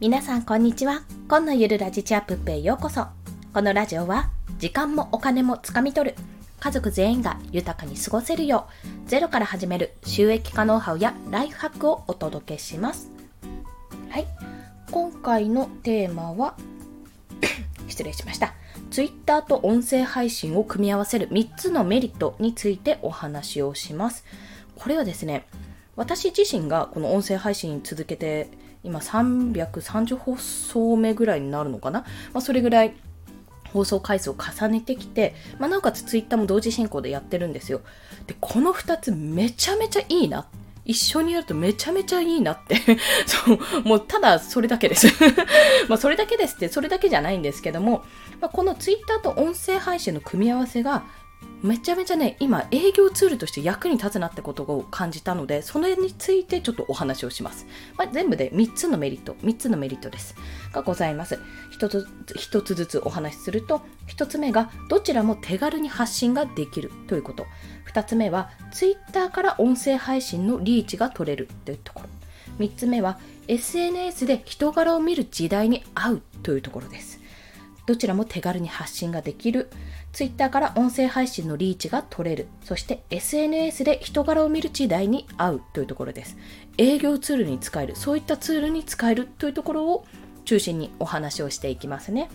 皆さんこんにちは。今のゆるラジチアップへようこそ。このラジオは時間もお金もつかみ取る。家族全員が豊かに過ごせるようゼロから始める収益化ノウハウやライフハックをお届けします。はい。今回のテーマは 失礼しました。Twitter と音声配信を組み合わせる3つのメリットについてお話をします。これはですね私自身がこの音声配信続けて今330放送目ぐらいになるのかな、まあ、それぐらい放送回数を重ねてきて、まあ、なおかつツイッターも同時進行でやってるんですよ。で、この2つめちゃめちゃいいな。一緒にやるとめちゃめちゃいいなって そう、もうただそれだけです まあそれだけですって、それだけじゃないんですけども、まあ、このツイッターと音声配信の組み合わせがめちゃめちゃね、今営業ツールとして役に立つなってことを感じたので、それについてちょっとお話をします。まあ、全部で3つのメリット、3つのメリットです。がございます。1つ ,1 つずつお話しすると、1つ目がどちらも手軽に発信ができるということ。2つ目は Twitter から音声配信のリーチが取れるというところ。3つ目は SNS で人柄を見る時代に合うというところです。どちらも手軽に発信ができる。Twitter から音声配信のリーチが取れる。そして SNS で人柄を見る時代に合うというところです。営業ツールに使える。そういったツールに使えるというところを中心にお話をしていきますね。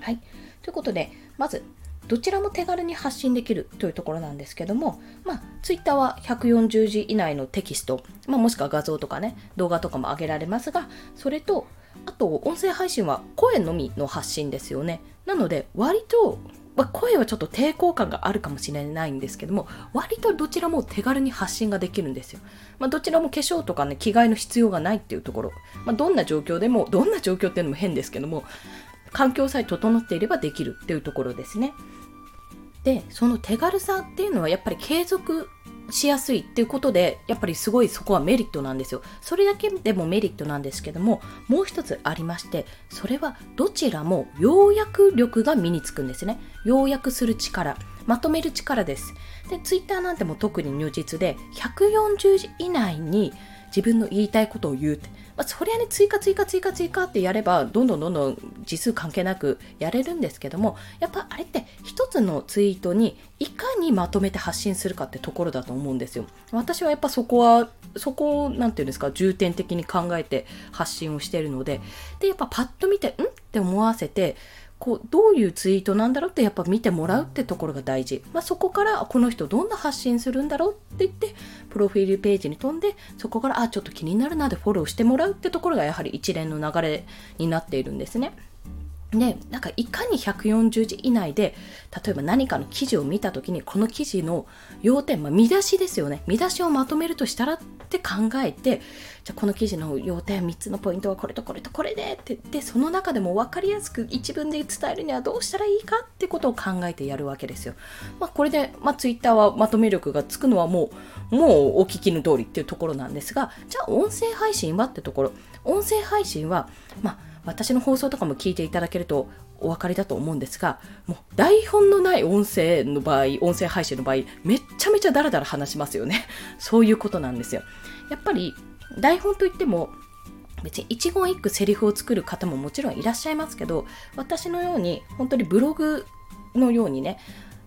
はい。ということで、まず、どちらも手軽に発信できるというところなんですけども、まあ、Twitter は140字以内のテキスト、まあ、もしくは画像とかね、動画とかも上げられますが、それと、あと、音声配信は声のみの発信ですよね。なので、割とまあ、声はちょっと抵抗感があるかもしれないんですけども割とどちらも手軽に発信ができるんですよ、まあ、どちらも化粧とかね着替えの必要がないっていうところ、まあ、どんな状況でもどんな状況っていうのも変ですけども環境さえ整っていればできるっていうところですね。でその手軽さっていうのはやっぱり継続しやすいっていうことで、やっぱりすごいそこはメリットなんですよ。それだけでもメリットなんですけども、もう一つありまして、それはどちらも要約力が身につくんですね。要約する力、まとめる力です。で、ツイッターなんても特に如実で、140字以内に自分の言いたいことを言うって。まあ、そりゃね、追加追加追加追加ってやれば、どんどんどんどん字数関係なくやれるんですけども、やっぱあれって一つのツイートにいかにまとめて発信するかってところだと思うんですよ。私はやっぱそこは、そこを、何て言うんですか、重点的に考えて発信をしてるので、で、やっぱパッと見て、ん？って思わせて、こうどういうツイートなんだろうってやっぱ見てもらうってところが大事、まあ、そこからこの人どんな発信するんだろうって言ってプロフィールページに飛んでそこからあちょっと気になるなでフォローしてもらうってところがやはり一連の流れになっているんですね。で、なんかいかに140字以内で、例えば何かの記事を見たときに、この記事の要点、まあ、見出しですよね。見出しをまとめるとしたらって考えて、じゃあこの記事の要点3つのポイントはこれとこれとこれでってで、その中でも分かりやすく一文で伝えるにはどうしたらいいかってことを考えてやるわけですよ。まあ、これで、まあ、Twitter はまとめ力がつくのはもう、もうお聞きの通りっていうところなんですが、じゃあ音声配信はってところ。音声配信は、まあ私の放送とかも聞いていただけるとお分かりだと思うんですが、もう台本のない音声の場合、音声配信の場合、めっちゃめちゃダラダラ話しますよね。そういうことなんですよ。やっぱり台本といっても、別に一言一句セリフを作る方ももちろんいらっしゃいますけど、私のように本当にブログのようにね、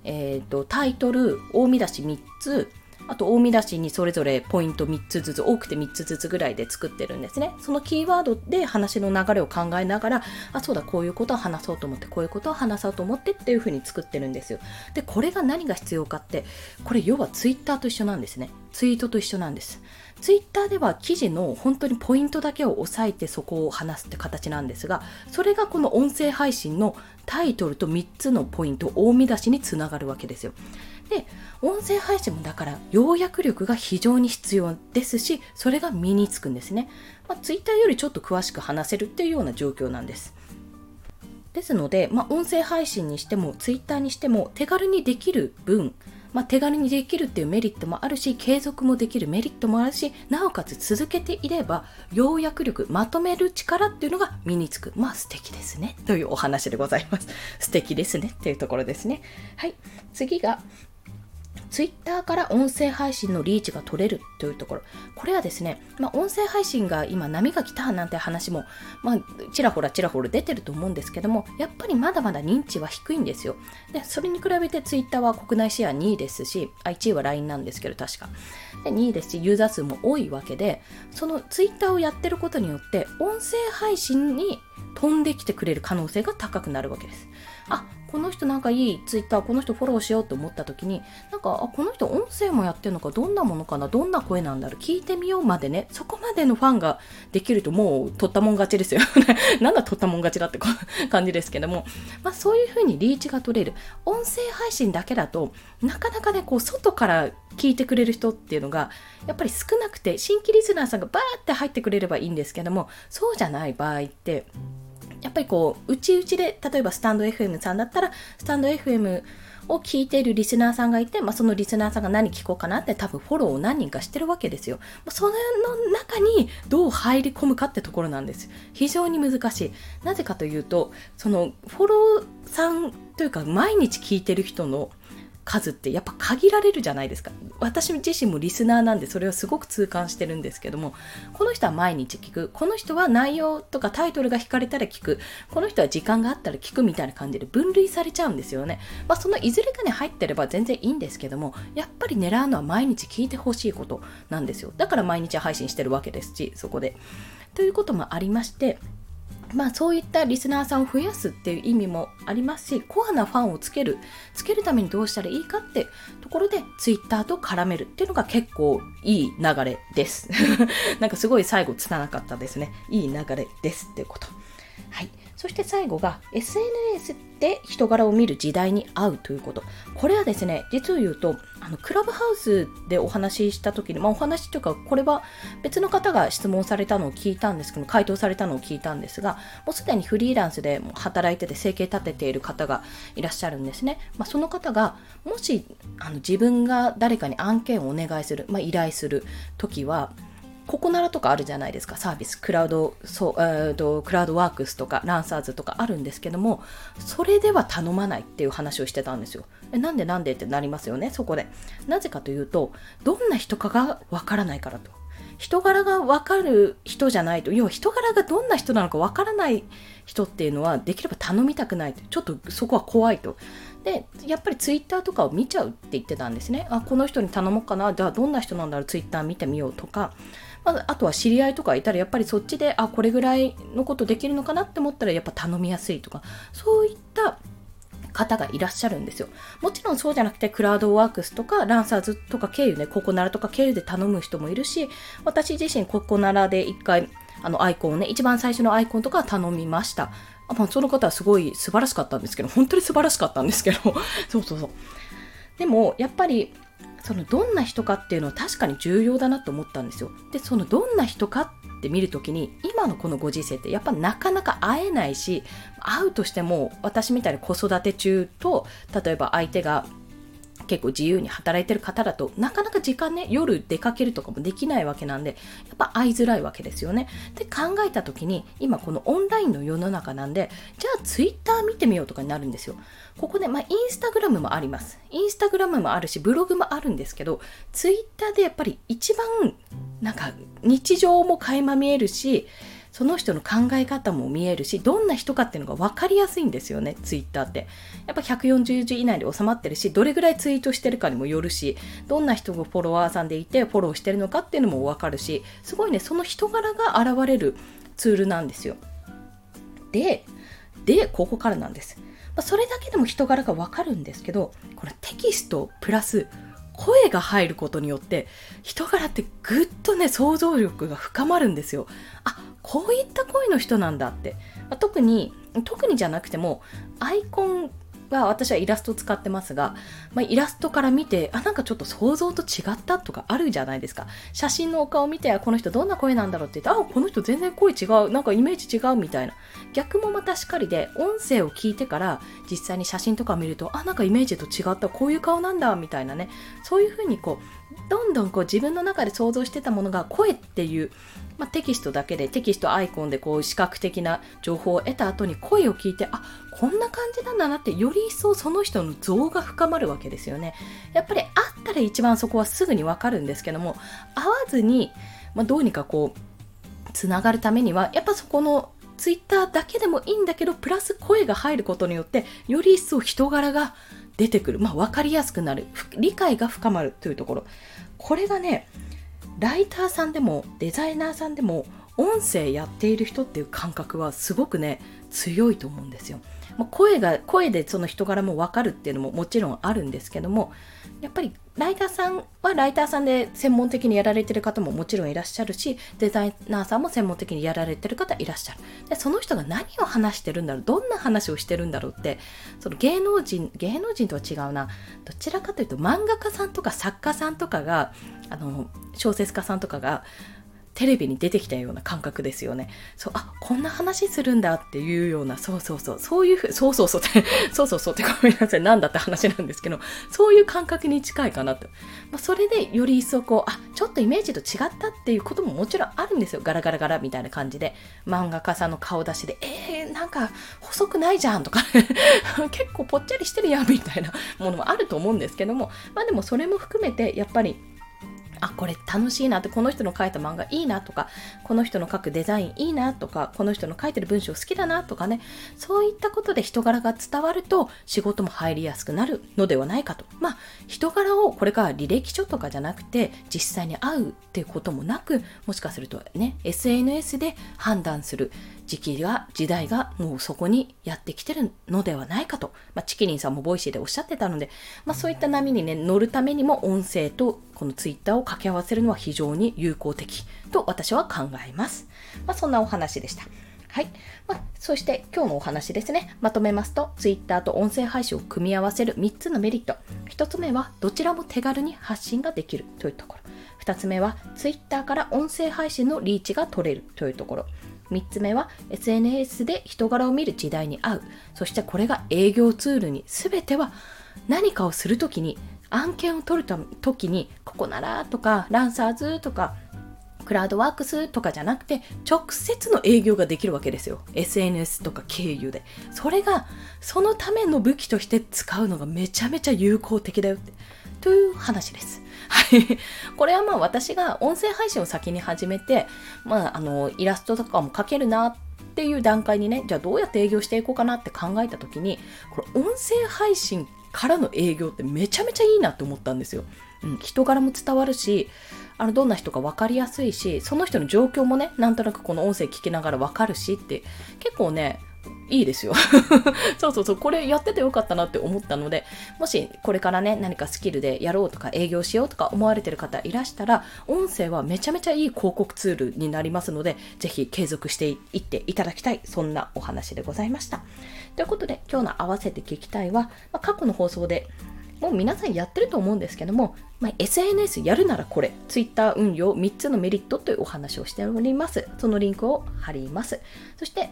えーとタイトル、大見出し3つ、あと大見出しにそれぞれポイント3つずつ、多くて3つずつぐらいで作ってるんですね。そのキーワードで話の流れを考えながら、あ、そうだ、こういうことを話そうと思って、こういうことを話そうと思ってっていう風に作ってるんですよ。で、これが何が必要かって、これ要はツイッターと一緒なんですね。ツイートと一緒なんです。ツイッターでは記事の本当にポイントだけを押さえてそこを話すって形なんですが、それがこの音声配信のタイトルと3つのポイント、大見出しにつながるわけですよ。で音声配信もだから要約力が非常に必要ですしそれが身につくんですね、まあ、Twitter よりちょっと詳しく話せるっていうような状況なんです。ですので、まあ、音声配信にしても Twitter にしても手軽にできる分まあ、手軽にできるっていうメリットもあるし継続もできるメリットもあるしなおかつ続けていれば要約力まとめる力っていうのが身につく。まあ素敵ですね。というお話でございます。素敵ですね。っていうところですね。はい。次がツイッターから音声配信のリーチが取れるというところ。これはですね、まあ、音声配信が今波が来たなんて話も、まあ、ちらほらちらほら出てると思うんですけども、やっぱりまだまだ認知は低いんですよ。で、それに比べてツイッターは国内シェア2位ですし、1位は LINE なんですけど、確か。で、2位ですし、ユーザー数も多いわけで、そのツイッターをやってることによって、音声配信に飛んできてくれる可能性が高くなるわけです。あこの人なんかいいツイッターこの人フォローしようと思った時になんかあこの人音声もやってるのかどんなものかなどんな声なんだろう聞いてみようまでねそこまでのファンができるともう取ったもん勝ちですよ。なんだ取ったもん勝ちだって感じですけども、まあ、そういうふうにリーチが取れる。音声配信だけだとなかなかねこう外から聞いてくれる人っていうのがやっぱり少なくて新規リスナーさんがバーって入ってくれればいいんですけどもそうじゃない場合ってやっぱりこう、うちうちで、例えばスタンド FM さんだったら、スタンド FM を聞いているリスナーさんがいて、まあ、そのリスナーさんが何聞こうかなって多分フォローを何人かしてるわけですよ。その中にどう入り込むかってところなんです。非常に難しい。なぜかというと、そのフォローさんというか毎日聞いてる人の数ってやっぱ限られるじゃないですか。私自身もリスナーなんでそれをすごく痛感してるんですけどもこの人は毎日聞く。この人は内容とかタイトルが引かれたら聞く。この人は時間があったら聞くみたいな感じで分類されちゃうんですよね、まあ、そのいずれかに入ってれば全然いいんですけどもやっぱり狙うのは毎日聞いてほしいことなんですよ。だから毎日配信してるわけですしそこで。ということもありましてまあそういったリスナーさんを増やすっていう意味もありますし、コアなファンをつける、つけるためにどうしたらいいかってところで、ツイッターと絡めるっていうのが結構いい流れです。なんかすごい最後つなかったですね。いい流れですってこと。はい。そして最後が SNS で人柄を見る時代に合うということ。これはですね、実を言うと、あのクラブハウスでお話しした時に、まあ、お話というか、これは別の方が質問されたのを聞いたんですけど、回答されたのを聞いたんですが、もうすでにフリーランスで働いてて生計立てている方がいらっしゃるんですね。まあ、その方が、もしあの自分が誰かに案件をお願いする、まあ、依頼する時は、ココナラとかあるじゃないですか、サービス。クラウド、そう、えーと、クラウドワークスとか、ランサーズとかあるんですけども、それでは頼まないっていう話をしてたんですよ。え、なんでなんでってなりますよね、そこで。なぜかというと、どんな人かがわからないからと。人柄がわかる人じゃないと、要は人柄がどんな人なのかわからない人っていうのは、できれば頼みたくないと。ちょっとそこは怖いと。でやっぱりツイッターとかを見ちゃうって言ってたんですね。あこの人に頼もうかな。じゃあどんな人なんだろう。ツイッター見てみようとか。まずあとは知り合いとかいたらやっぱりそっちであこれぐらいのことできるのかなって思ったらやっぱ頼みやすいとか。そういった方がいらっしゃるんですよ。もちろんそうじゃなくて、クラウドワークスとか、ランサーズとか経由ね、ココナラとか経由で頼む人もいるし、私自身ココナラで一回、あのアイコンをね、一番最初のアイコンとか頼みました。まあ、その方はすごい素晴らしかったんですけど、本当に素晴らしかったんですけど、そうそうそう。でも、やっぱり、そのどんな人かっていうのは確かに重要だなと思ったんですよ。で、そのどんな人かって見る時に、今のこのご時世ってやっぱなかなか会えないし、会うとしても私みたいに子育て中と、例えば相手が結構自由に働いてる方だとなかなか時間ね夜出かけるとかもできないわけなんでやっぱ会いづらいわけですよね。で考えた時に今このオンラインの世の中なんでじゃあツイッター見てみようとかになるんですよ。ここで、まあ、インスタグラムもあります。インスタグラムもあるしブログもあるんですけどツイッターでやっぱり一番なんか日常も垣間見えるしその人の考え方も見えるし、どんな人かっていうのが分かりやすいんですよね、ツイッターって。やっぱ140字以内で収まってるし、どれぐらいツイートしてるかにもよるし、どんな人がフォロワーさんでいてフォローしてるのかっていうのも分かるし、すごいね、その人柄が現れるツールなんですよ。で、で、ここからなんです。ま、それだけでも人柄がわかるんですけど、これテキストプラス声が入ることによって人柄ってぐっとね想像力が深まるんですよ。あこういった声の人なんだって、まあ、特に特にじゃなくてもアイコンは私はイラスト使ってますが、まあ、イラストから見てあなんかちょっと想像と違ったとかあるじゃないですか。写真のお顔見てこの人どんな声なんだろうって言ってあこの人全然声違うなんかイメージ違うみたいな。逆もまたしっかりで音声を聞いてから実際に写真とか見るとあなんかイメージと違ったこういう顔なんだみたいなね。そういうふうにこうどんどんこう自分の中で想像してたものが声っていうまあ、テキストだけでテキストアイコンでこう視覚的な情報を得た後に声を聞いてあこんな感じなんだなってより一層その人の像が深まるわけですよね。やっぱり会ったら一番そこはすぐにわかるんですけども会わずに、まあ、どうにかこうつながるためにはやっぱそこのツイッターだけでもいいんだけどプラス声が入ることによってより一層人柄が出てくる、まあ、分かりやすくなる。理解が深まるというところ。これがねライターさんでもデザイナーさんでも音声やっている人っていう感覚はすごくね強いと思うんですよ。まあ、声が声でその人柄も分かるっていうのももちろんあるんですけどもやっぱりライターさんはライターさんで専門的にやられてる方ももちろんいらっしゃるしデザイナーさんも専門的にやられてる方いらっしゃる。でその人が何を話してるんだろうどんな話をしてるんだろうってその芸能人芸能人とは違うな。どちらかというと漫画家さんとか作家さんとかがあの小説家さんとかがテレビに出てきたような感覚ですよね。そう、あ、こんな話するんだっていうような、そうそうそう、そういうふう、そうそうそうって、そうそうそうってごめんなさい、なんだって話なんですけど、そういう感覚に近いかなと。まあ、それでより一層こう、あ、ちょっとイメージと違ったっていうことももちろんあるんですよ。ガラガラガラみたいな感じで。漫画家さんの顔出しで、えー、なんか細くないじゃんとか 結構ぽっちゃりしてるやんみたいなものもあると思うんですけども、まあでもそれも含めて、やっぱり、あこれ楽しいなってこの人の書いた漫画いいなとかこの人の書くデザインいいなとかこの人の書いてる文章好きだなとかね。そういったことで人柄が伝わると仕事も入りやすくなるのではないかと。まあ人柄をこれから履歴書とかじゃなくて実際に会うっていうこともなくもしかするとね SNS で判断する。時期が、時代がもうそこにやってきてるのではないかと、まあ、ちきりんさんもボイシーでおっしゃってたので、まあ、そういった波にね、乗るためにも音声とこのツイッターを掛け合わせるのは非常に有効的と私は考えます。まあ、そんなお話でした。はい。まあ、そして今日のお話ですね。まとめますと、Twitter と音声配信を組み合わせる3つのメリット。1つ目は、どちらも手軽に発信ができるというところ。2つ目は、Twitter から音声配信のリーチが取れるというところ。3つ目は SNS で人柄を見る時代に合う。そしてこれが営業ツールに全ては何かをするときに案件を取るときにここならとかランサーズとかクラウドワークスとかじゃなくて直接の営業ができるわけですよ。SNS とか経由で。それがそのための武器として使うのがめちゃめちゃ有効的だよって。という話ですはい。これはまあ私が音声配信を先に始めて、まああの、イラストとかも描けるなっていう段階にね、じゃあどうやって営業していこうかなって考えた時に、これ音声配信からの営業ってめちゃめちゃいいなって思ったんですよ。うん、人柄も伝わるし、あの、どんな人か分かりやすいし、その人の状況もね、なんとなくこの音声聞きながら分かるしって、結構ね、いいですよ そうそうそう、これやっててよかったなって思ったので、もしこれからね、何かスキルでやろうとか営業しようとか思われてる方いらしたら、音声はめちゃめちゃいい広告ツールになりますので、ぜひ継続していっていただきたい、そんなお話でございました。ということで、今日の合わせて聞きたいは、まあ、過去の放送でもう皆さんやってると思うんですけども、まあ、SNS やるならこれ、Twitter 運用3つのメリットというお話をしております。そのリンクを貼ります。そして、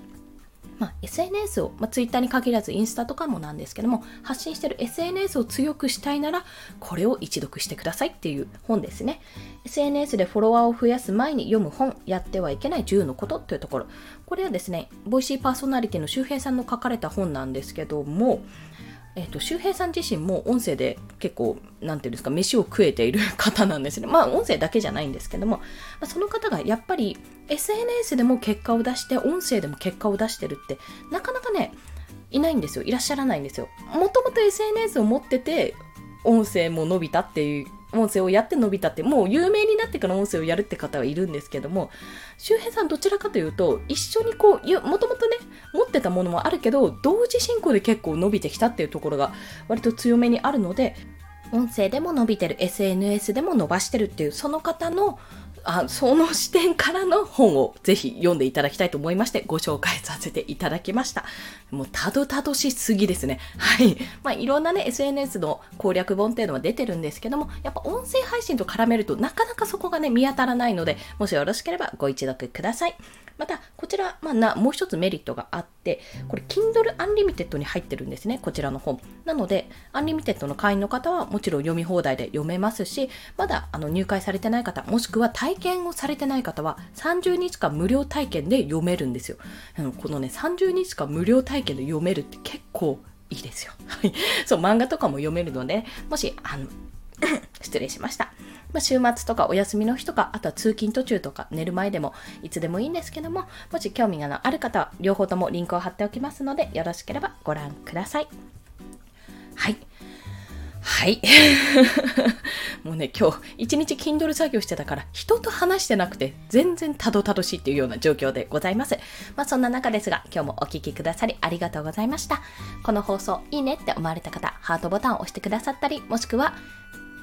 まあ、SNS を、まあ、Twitter に限らずインスタとかもなんですけども発信してる SNS を強くしたいならこれを一読してくださいっていう本ですね。SNS でフォロワーを増やす前に読む本やってはいけない10のことというところ。これはですねボイシーパーソナリティの周平さんの書かれた本なんですけどもえ、ー、と、周平さん自身も音声で結構、何て言うんですか、飯を食えている方なんですね。まあ、音声だけじゃないんですけども、まあ、その方がやっぱり SNS でも結果を出して、音声でも結果を出してるって、なかなかね、いないんですよ。いらっしゃらないんですよ。もともと SNS を持ってて、音声も伸びたっていう音声をやって伸びたって、もう有名になってから音声をやるって方はいるんですけども、周平さんどちらかというと、一緒にこう、もともとね、持ってたものもあるけど、同時進行で結構伸びてきたっていうところが割と強めにあるので、音声でも伸びてる、SNS でも伸ばしてるっていう、その方のあその視点からの本をぜひ読んでいただきたいと思いましてご紹介させていただきました。もうたどたどしすぎですね。はい。まあいろんなね SNS の攻略本っていうのは出てるんですけども、やっぱ音声配信と絡めるとなかなかそこがね見当たらないので、もしよろしければご一読ください。また、こちら、まあ、な、もう一つメリットがあって、これ、Kindle Unlimited に入ってるんですね、こちらの本。なので、Unlimited の会員の方はもちろん読み放題で読めますし、まだあの入会されてない方、もしくは対体験をされてない方は30日間無料体験で読めるんですよ。あのこのね、30日間無料体験で読めるって結構いいですよ。はい。そう、漫画とかも読めるので、もし、あの、失礼しました。まあ、週末とかお休みの日とか、あとは通勤途中とか寝る前でもいつでもいいんですけども、もし興味がある方は両方ともリンクを貼っておきますので、よろしければご覧ください。はい。はい。もうね、今日、一日 Kindle 作業してたから、人と話してなくて、全然たどたどしいっていうような状況でございます。まあ、そんな中ですが、今日もお聴きくださりありがとうございました。この放送、いいねって思われた方、ハートボタンを押してくださったり、もしくは、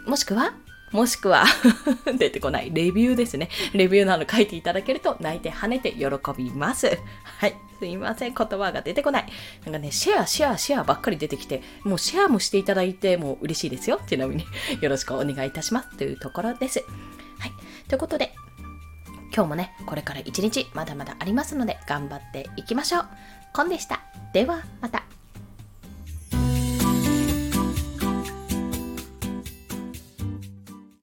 もしくは、もしくは 出てこない、レビューですね。レビューなど書いていただけると泣いて跳ねて喜びます。はい。すいません。言葉が出てこない。なんかね、シェア、シェア、シェアばっかり出てきて、もうシェアもしていただいてもう嬉しいですよ。ちなみに よろしくお願いいたします。というところです。はい。ということで、今日もね、これから一日まだまだありますので、頑張っていきましょう。コンでした。では、また。